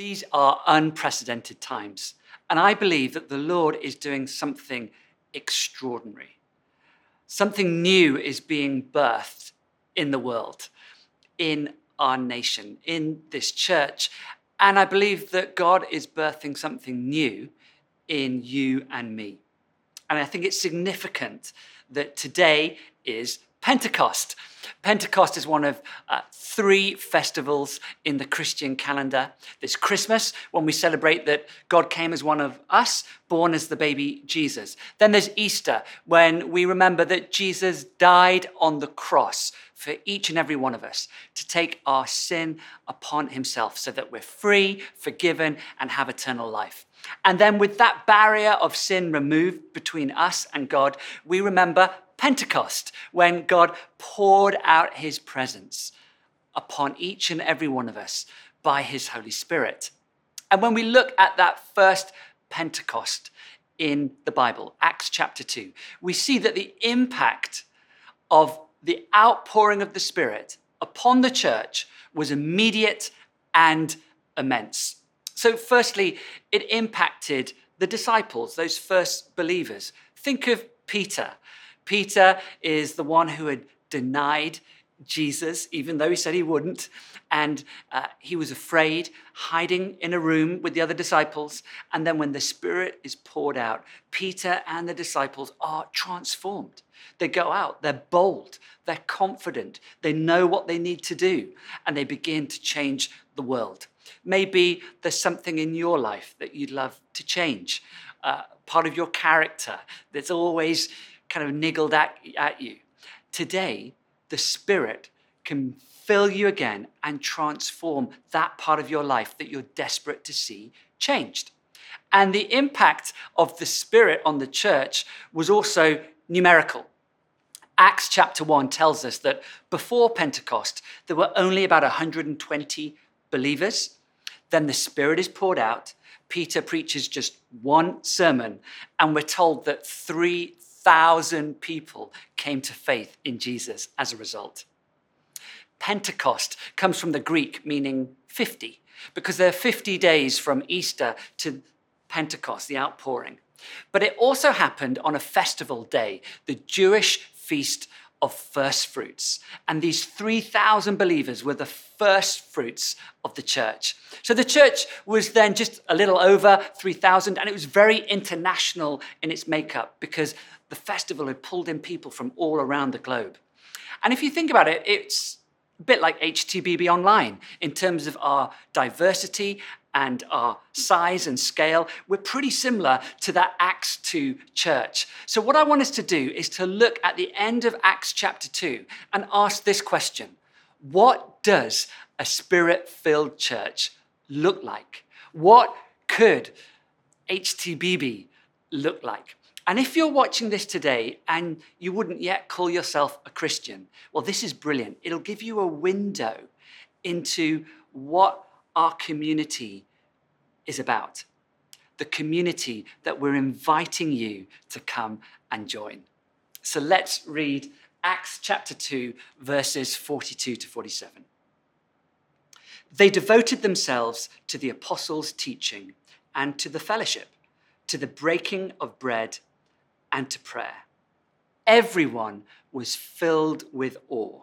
These are unprecedented times. And I believe that the Lord is doing something extraordinary. Something new is being birthed in the world, in our nation, in this church. And I believe that God is birthing something new in you and me. And I think it's significant that today is Pentecost. Pentecost is one of uh, three festivals in the Christian calendar. There's Christmas, when we celebrate that God came as one of us, born as the baby Jesus. Then there's Easter, when we remember that Jesus died on the cross for each and every one of us to take our sin upon himself so that we're free, forgiven, and have eternal life. And then, with that barrier of sin removed between us and God, we remember Pentecost, when God poured out his presence upon each and every one of us by his Holy Spirit. And when we look at that first Pentecost in the Bible, Acts chapter 2, we see that the impact of the outpouring of the Spirit upon the church was immediate and immense. So, firstly, it impacted the disciples, those first believers. Think of Peter. Peter is the one who had denied Jesus, even though he said he wouldn't. And uh, he was afraid, hiding in a room with the other disciples. And then when the Spirit is poured out, Peter and the disciples are transformed. They go out, they're bold, they're confident, they know what they need to do, and they begin to change the world. Maybe there's something in your life that you'd love to change, uh, part of your character that's always kind of niggled at, at you. Today, the Spirit can fill you again and transform that part of your life that you're desperate to see changed. And the impact of the Spirit on the church was also numerical. Acts chapter 1 tells us that before Pentecost, there were only about 120 believers. Then the Spirit is poured out. Peter preaches just one sermon, and we're told that 3 thousand people came to faith in Jesus as a result. Pentecost comes from the Greek meaning 50, because there are 50 days from Easter to Pentecost, the outpouring. But it also happened on a festival day, the Jewish feast of first fruits. And these 3,000 believers were the first fruits of the church. So the church was then just a little over 3,000, and it was very international in its makeup because the festival had pulled in people from all around the globe. And if you think about it, it's a bit like HTBB Online in terms of our diversity and our size and scale. We're pretty similar to that Acts 2 church. So, what I want us to do is to look at the end of Acts chapter 2 and ask this question What does a spirit filled church look like? What could HTBB look like? And if you're watching this today and you wouldn't yet call yourself a Christian, well, this is brilliant. It'll give you a window into what our community is about. The community that we're inviting you to come and join. So let's read Acts chapter 2, verses 42 to 47. They devoted themselves to the apostles' teaching and to the fellowship, to the breaking of bread and to prayer. Everyone was filled with awe,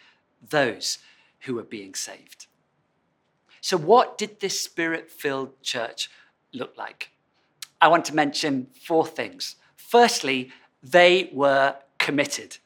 those who were being saved. So, what did this spirit filled church look like? I want to mention four things. Firstly, they were committed.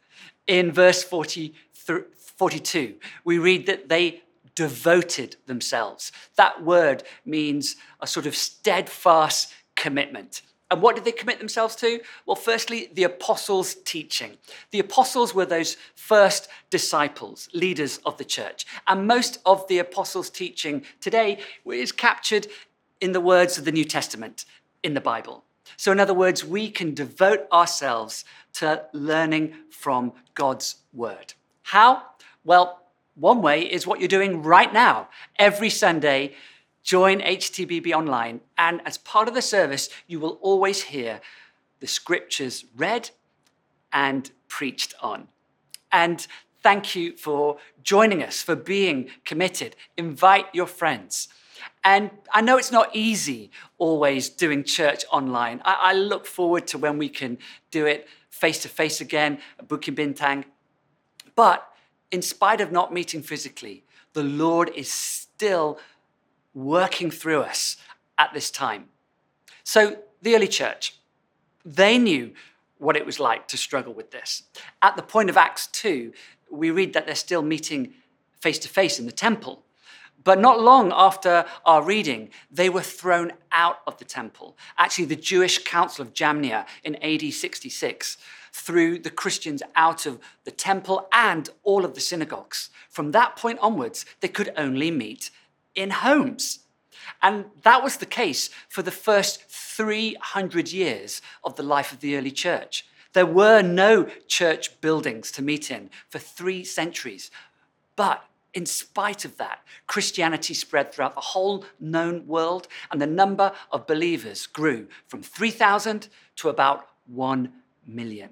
In verse 40, 42, we read that they devoted themselves. That word means a sort of steadfast commitment. And what did they commit themselves to? Well, firstly, the apostles' teaching. The apostles were those first disciples, leaders of the church. And most of the apostles' teaching today is captured in the words of the New Testament in the Bible. So, in other words, we can devote ourselves to learning from God's word. How? Well, one way is what you're doing right now. Every Sunday, join HTBB online, and as part of the service, you will always hear the scriptures read and preached on. And thank you for joining us, for being committed. Invite your friends. And I know it's not easy always doing church online. I, I look forward to when we can do it face to face again at Bukit Bintang. But in spite of not meeting physically, the Lord is still working through us at this time. So, the early church, they knew what it was like to struggle with this. At the point of Acts 2, we read that they're still meeting face to face in the temple. But not long after our reading, they were thrown out of the temple. Actually, the Jewish Council of Jamnia in AD 66 threw the Christians out of the temple and all of the synagogues. From that point onwards, they could only meet in homes. And that was the case for the first 300 years of the life of the early church. There were no church buildings to meet in for three centuries. But in spite of that, Christianity spread throughout the whole known world, and the number of believers grew from 3,000 to about 1 million.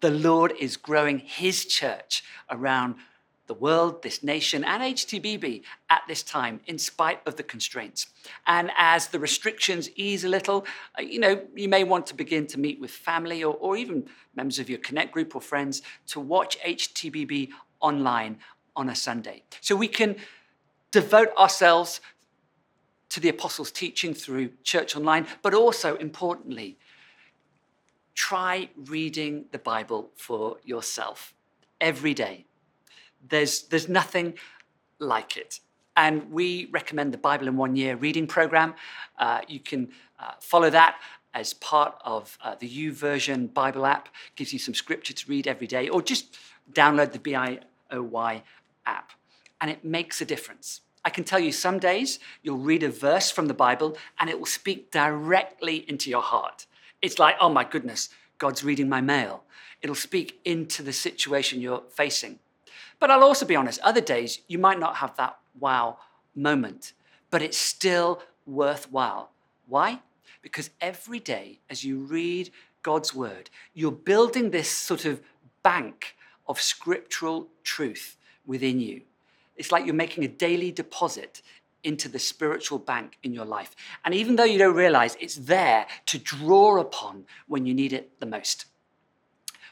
The Lord is growing his church around the world, this nation, and HTBB at this time, in spite of the constraints. And as the restrictions ease a little, uh, you know, you may want to begin to meet with family or, or even members of your Connect group or friends to watch HTBB online on a Sunday. So we can devote ourselves to the apostles' teaching through church online, but also importantly, try reading the Bible for yourself every day. There's, there's nothing like it. And we recommend the Bible in One Year reading program. Uh, you can uh, follow that as part of uh, the Version Bible app, gives you some scripture to read every day, or just download the BIOY app, and it makes a difference. I can tell you some days you'll read a verse from the Bible and it will speak directly into your heart. It's like, oh my goodness, God's reading my mail. It'll speak into the situation you're facing. But I'll also be honest, other days you might not have that wow moment, but it's still worthwhile. Why? Because every day as you read God's word, you're building this sort of bank of scriptural truth within you. It's like you're making a daily deposit into the spiritual bank in your life. And even though you don't realize, it's there to draw upon when you need it the most.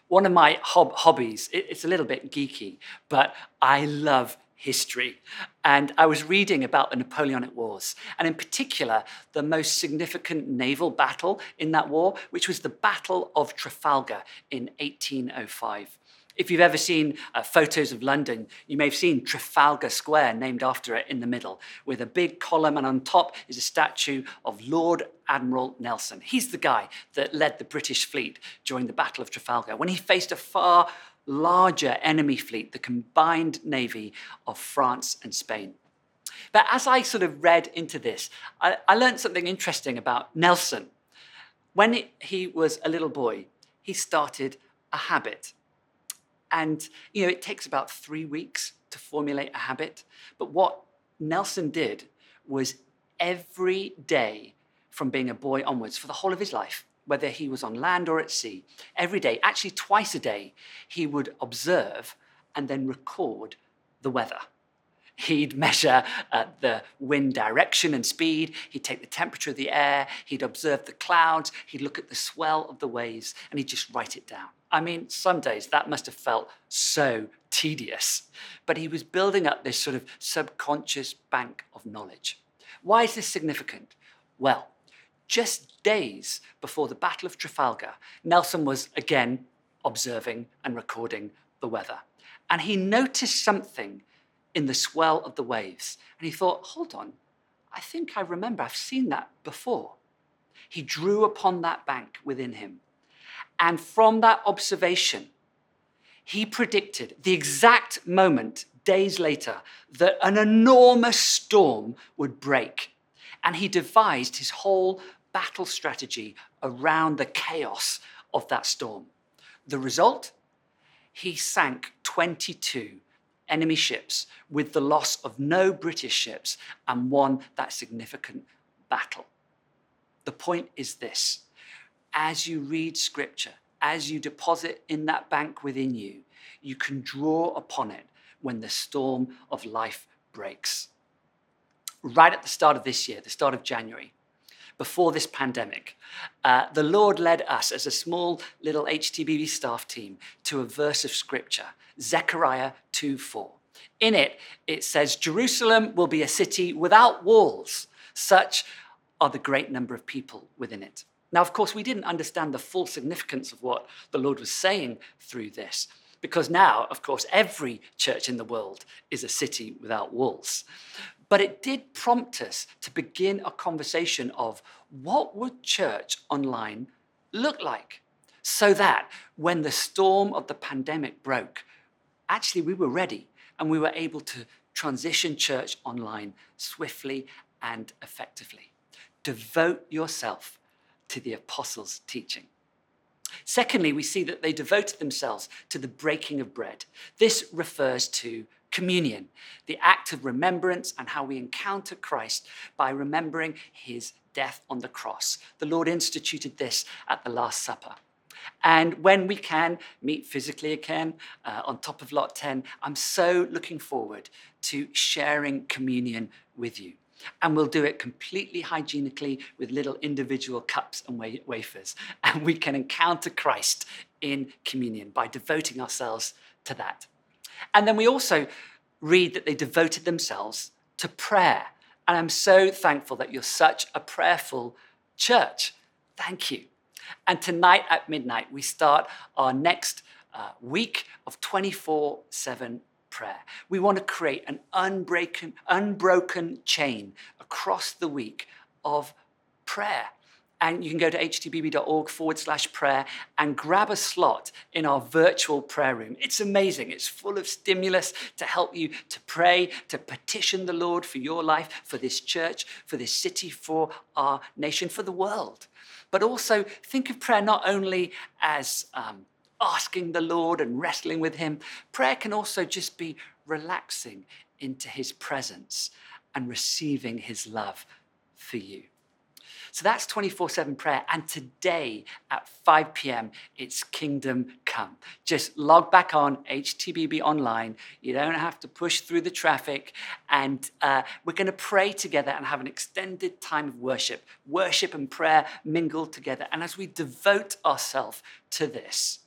One of my hob- hobbies, it's a little bit geeky, but I love history. And I was reading about the Napoleonic Wars, and in particular, the most significant naval battle in that war, which was the Battle of Trafalgar in 1805. If you've ever seen uh, photos of London, you may have seen Trafalgar Square named after it in the middle, with a big column, and on top is a statue of Lord Admiral Nelson. He's the guy that led the British fleet during the Battle of Trafalgar when he faced a far larger enemy fleet, the combined navy of France and Spain. But as I sort of read into this, I, I learned something interesting about Nelson. When it, he was a little boy, he started a habit. And, you know, it takes about three weeks to formulate a habit. But what Nelson did was every day from being a boy onwards for the whole of his life, whether he was on land or at sea, every day, actually twice a day, he would observe and then record the weather. He'd measure uh, the wind direction and speed. He'd take the temperature of the air. He'd observe the clouds. He'd look at the swell of the waves and he'd just write it down. I mean, some days that must have felt so tedious. But he was building up this sort of subconscious bank of knowledge. Why is this significant? Well, just days before the Battle of Trafalgar, Nelson was again observing and recording the weather. And he noticed something in the swell of the waves. And he thought, hold on, I think I remember, I've seen that before. He drew upon that bank within him. And from that observation, he predicted the exact moment, days later, that an enormous storm would break. And he devised his whole battle strategy around the chaos of that storm. The result? He sank 22 enemy ships with the loss of no British ships and won that significant battle. The point is this as you read scripture, as you deposit in that bank within you, you can draw upon it when the storm of life breaks. Right at the start of this year, the start of January, before this pandemic, uh, the Lord led us as a small little HTBB staff team to a verse of scripture, Zechariah 2 4. In it, it says, Jerusalem will be a city without walls. Such are the great number of people within it. Now, of course, we didn't understand the full significance of what the Lord was saying through this, because now, of course, every church in the world is a city without walls. But it did prompt us to begin a conversation of what would church online look like? So that when the storm of the pandemic broke, actually we were ready and we were able to transition church online swiftly and effectively. Devote yourself to the apostles' teaching. Secondly, we see that they devoted themselves to the breaking of bread. This refers to communion, the act of remembrance and how we encounter Christ by remembering his death on the cross. The Lord instituted this at the Last Supper. And when we can meet physically again uh, on top of Lot 10, I'm so looking forward to sharing communion with you. And we'll do it completely hygienically with little individual cups and wafers. And we can encounter Christ in communion by devoting ourselves to that. And then we also read that they devoted themselves to prayer. And I'm so thankful that you're such a prayerful church. Thank you. And tonight at midnight, we start our next uh, week of 24 7 prayer. We want to create an unbroken, unbroken chain across the week of prayer and you can go to htbb.org forward slash prayer and grab a slot in our virtual prayer room. It's amazing. It's full of stimulus to help you to pray, to petition the Lord for your life, for this church, for this city, for our nation, for the world. But also think of prayer not only as um, asking the Lord and wrestling with Him, prayer can also just be relaxing into His presence and receiving His love for you. So that's 24 7 prayer. And today at 5 p.m., it's Kingdom Come. Just log back on HTBB Online. You don't have to push through the traffic. And uh, we're going to pray together and have an extended time of worship. Worship and prayer mingled together. And as we devote ourselves to this,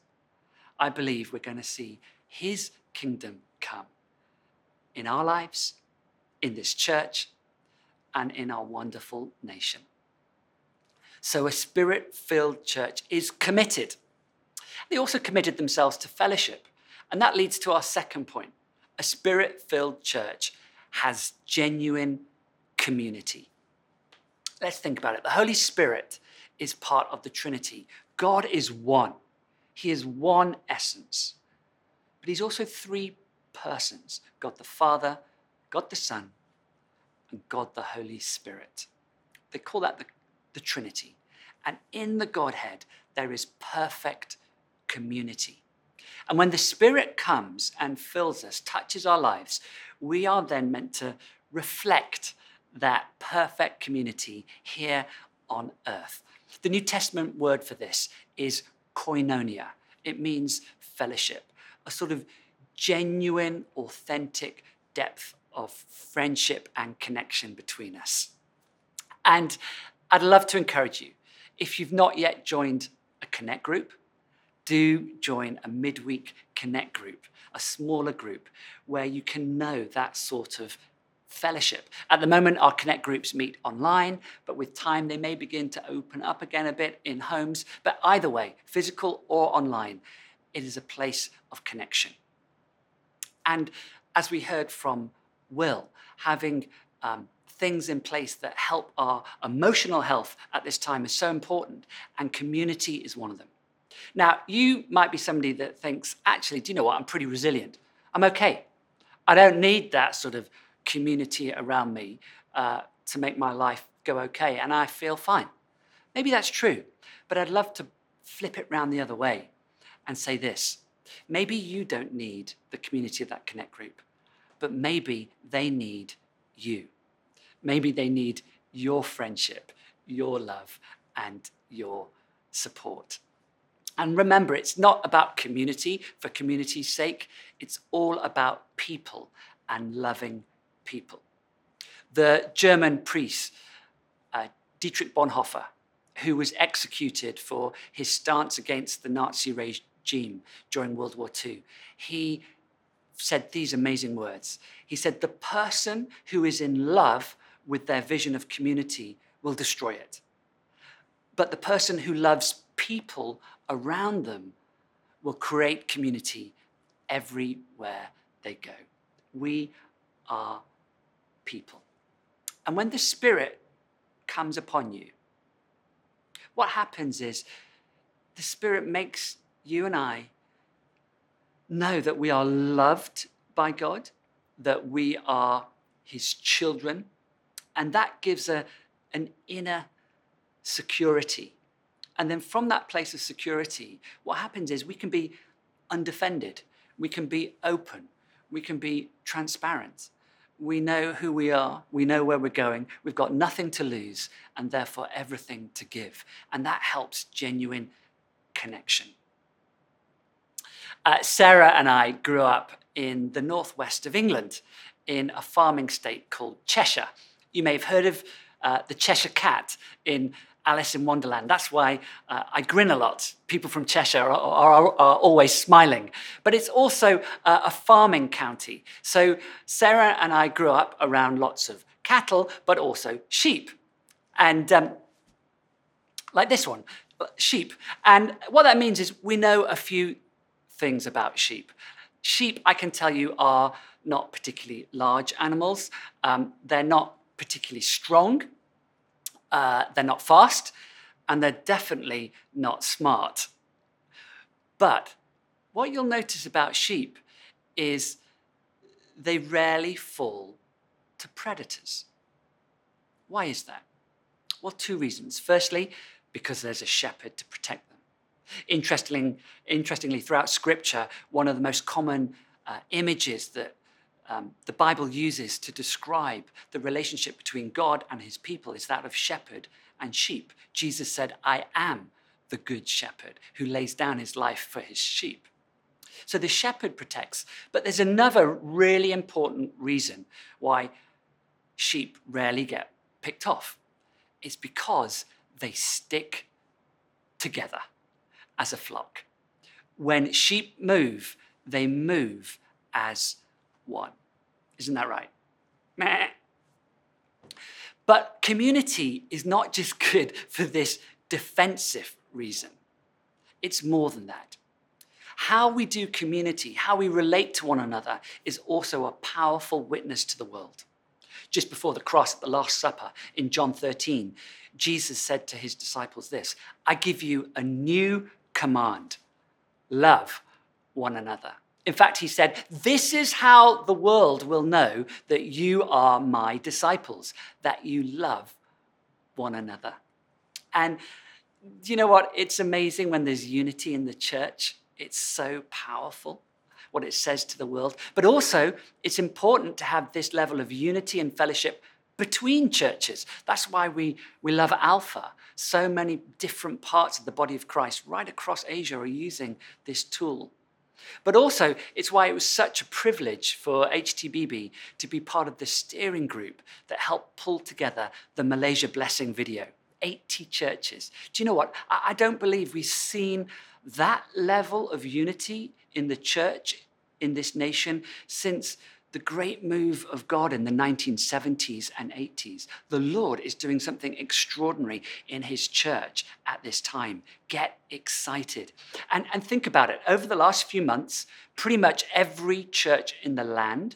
I believe we're going to see His kingdom come in our lives, in this church, and in our wonderful nation. So a spirit filled church is committed. They also committed themselves to fellowship. And that leads to our second point. A spirit filled church has genuine community. Let's think about it. The Holy Spirit is part of the Trinity. God is one, He is one essence, but He's also three persons God the Father, God the Son, and God the Holy Spirit. They call that the the Trinity. And in the Godhead, there is perfect community. And when the Spirit comes and fills us, touches our lives, we are then meant to reflect that perfect community here on earth. The New Testament word for this is koinonia. It means fellowship, a sort of genuine, authentic depth of friendship and connection between us. And I'd love to encourage you, if you've not yet joined a Connect group, do join a midweek Connect group, a smaller group where you can know that sort of fellowship. At the moment, our Connect groups meet online, but with time, they may begin to open up again a bit in homes. But either way, physical or online, it is a place of connection. And as we heard from Will, having um, things in place that help our emotional health at this time is so important, and community is one of them. Now, you might be somebody that thinks, actually, do you know what? I'm pretty resilient. I'm okay. I don't need that sort of community around me uh, to make my life go okay, and I feel fine. Maybe that's true, but I'd love to flip it round the other way and say this maybe you don't need the community of that Connect group, but maybe they need you. Maybe they need your friendship, your love, and your support. And remember, it's not about community for community's sake, it's all about people and loving people. The German priest, uh, Dietrich Bonhoeffer, who was executed for his stance against the Nazi regime during World War II, he said these amazing words. He said, The person who is in love with their vision of community will destroy it. But the person who loves people around them will create community everywhere they go. We are people. And when the Spirit comes upon you, what happens is the Spirit makes you and I know that we are loved by God, that we are His children, and that gives a, an inner security and then from that place of security, what happens is we can be undefended, we can be open, we can be transparent. We know who we are, we know where we're going, we've got nothing to lose, and therefore everything to give. And that helps genuine connection. Uh, Sarah and I grew up in the northwest of England in a farming state called Cheshire. You may have heard of uh, the Cheshire Cat in Alice in Wonderland. That's why uh, I grin a lot. People from Cheshire are, are, are always smiling. But it's also uh, a farming county. So Sarah and I grew up around lots of cattle, but also sheep. And um, like this one, sheep. And what that means is we know a few things about sheep. Sheep, I can tell you, are not particularly large animals. Um, they're not particularly strong. Uh, they're not fast, and they're definitely not smart. But what you'll notice about sheep is they rarely fall to predators. Why is that? Well, two reasons. Firstly, because there's a shepherd to protect them. Interestingly, interestingly throughout Scripture, one of the most common uh, images that um, the Bible uses to describe the relationship between God and his people is that of shepherd and sheep. Jesus said, I am the good shepherd who lays down his life for his sheep. So the shepherd protects. But there's another really important reason why sheep rarely get picked off. It's because they stick together as a flock. When sheep move, they move as one. Isn't that right? Meh. But community is not just good for this defensive reason, it's more than that. How we do community, how we relate to one another, is also a powerful witness to the world. Just before the cross at the Last Supper in John 13, Jesus said to his disciples this I give you a new command love one another. In fact, he said, This is how the world will know that you are my disciples, that you love one another. And you know what? It's amazing when there's unity in the church. It's so powerful what it says to the world. But also, it's important to have this level of unity and fellowship between churches. That's why we, we love Alpha. So many different parts of the body of Christ right across Asia are using this tool. But also, it's why it was such a privilege for HTBB to be part of the steering group that helped pull together the Malaysia Blessing video. 80 churches. Do you know what? I don't believe we've seen that level of unity in the church in this nation since the great move of God in the 1970s and 80s. The Lord is doing something extraordinary in his church at this time. Get excited. And, and think about it. Over the last few months, pretty much every church in the land,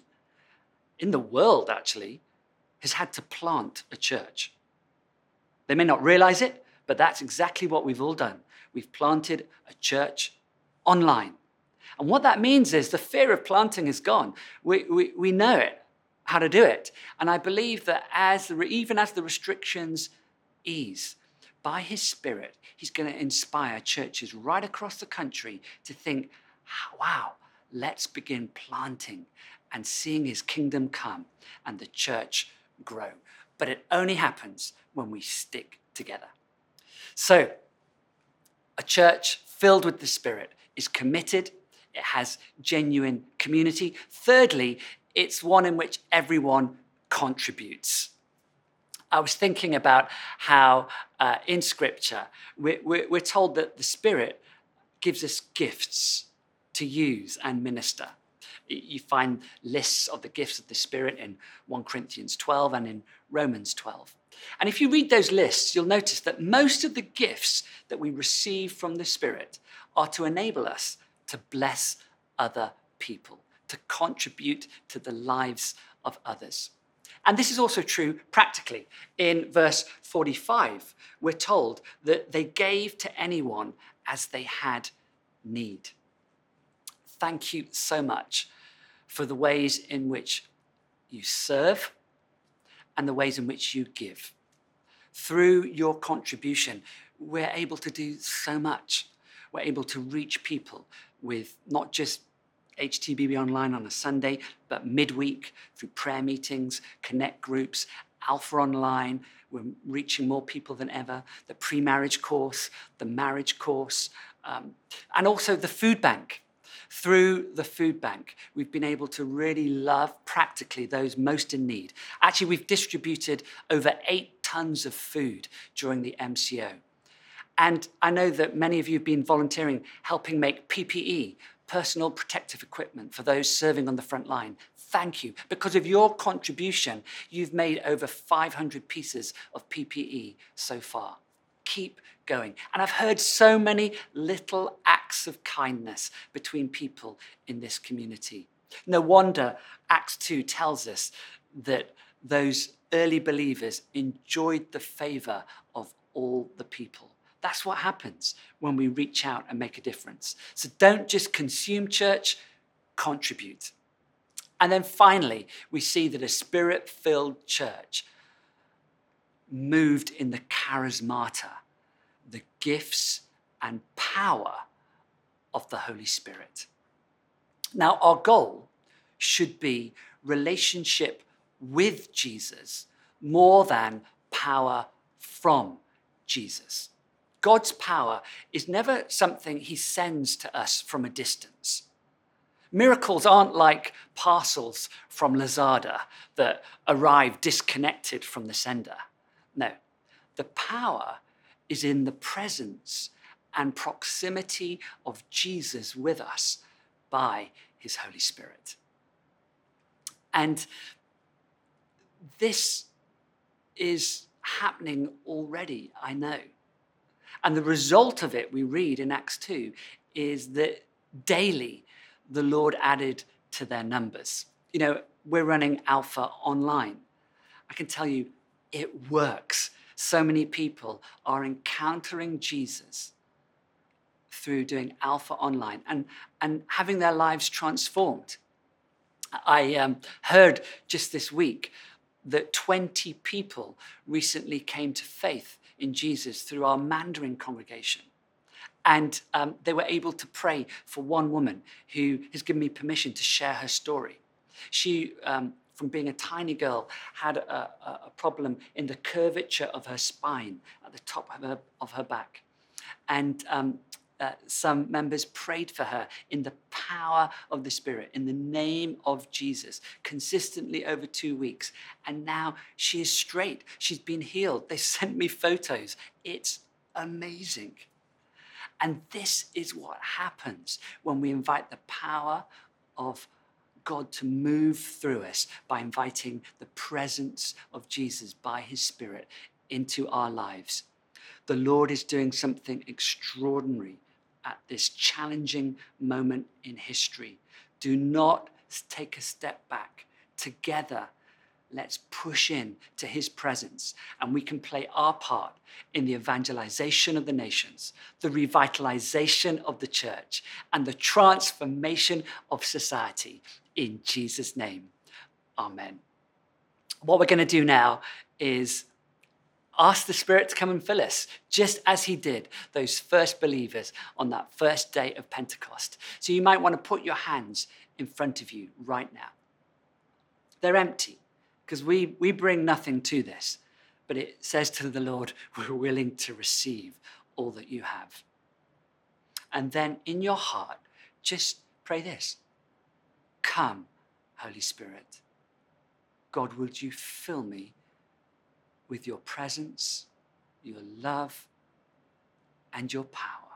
in the world actually, has had to plant a church. They may not realize it, but that's exactly what we've all done. We've planted a church online. And what that means is the fear of planting is gone. We, we, we know it, how to do it. And I believe that as the, even as the restrictions ease, by his spirit, he's going to inspire churches right across the country to think, wow, let's begin planting and seeing his kingdom come and the church grow. But it only happens when we stick together. So, a church filled with the Spirit is committed, it has genuine community. Thirdly, it's one in which everyone contributes. I was thinking about how uh, in Scripture we're, we're, we're told that the Spirit gives us gifts to use and minister. You find lists of the gifts of the Spirit in 1 Corinthians 12 and in Romans 12. And if you read those lists, you'll notice that most of the gifts that we receive from the Spirit are to enable us to bless other people, to contribute to the lives of others. And this is also true practically. In verse 45, we're told that they gave to anyone as they had need. Thank you so much for the ways in which you serve and the ways in which you give. Through your contribution, we're able to do so much. We're able to reach people with not just HTBB Online on a Sunday, but midweek through prayer meetings, connect groups, Alpha Online. We're reaching more people than ever. The pre marriage course, the marriage course, um, and also the food bank. Through the food bank, we've been able to really love practically those most in need. Actually, we've distributed over eight tons of food during the MCO. And I know that many of you have been volunteering, helping make PPE, personal protective equipment, for those serving on the front line. Thank you. Because of your contribution, you've made over 500 pieces of PPE so far. Keep going. And I've heard so many little acts of kindness between people in this community. No wonder Acts 2 tells us that those early believers enjoyed the favor of all the people. That's what happens when we reach out and make a difference. So don't just consume church, contribute. And then finally, we see that a spirit filled church moved in the charismata, the gifts and power of the Holy Spirit. Now, our goal should be relationship with Jesus more than power from Jesus. God's power is never something he sends to us from a distance. Miracles aren't like parcels from Lazada that arrive disconnected from the sender. No, the power is in the presence and proximity of Jesus with us by his Holy Spirit. And this is happening already, I know. And the result of it, we read in Acts 2, is that daily the Lord added to their numbers. You know, we're running Alpha online. I can tell you, it works. So many people are encountering Jesus through doing Alpha online and, and having their lives transformed. I um, heard just this week that 20 people recently came to faith in Jesus through our Mandarin congregation. And um, they were able to pray for one woman who has given me permission to share her story. She, um, from being a tiny girl, had a, a, problem in the curvature of her spine at the top of her, of her back. And um, some members prayed for her in the power of the Spirit, in the name of Jesus, consistently over two weeks. And now she is straight. She's been healed. They sent me photos. It's amazing. And this is what happens when we invite the power of God to move through us by inviting the presence of Jesus by his Spirit into our lives. The Lord is doing something extraordinary at this challenging moment in history. Do not take a step back. Together, let's push in to his presence and we can play our part in the evangelization of the nations, the revitalization of the church, and the transformation of society. In Jesus' name, amen. What we're going to do now is ask the Spirit to come and fill us, just as He did those first believers on that first day of Pentecost. So you might want to put your hands in front of you right now. They're empty because we, we bring nothing to this, but it says to the Lord, We're willing to receive all that you have. And then in your heart, just pray this Come, Holy Spirit. God, would you fill me with your presence, your love, and your power?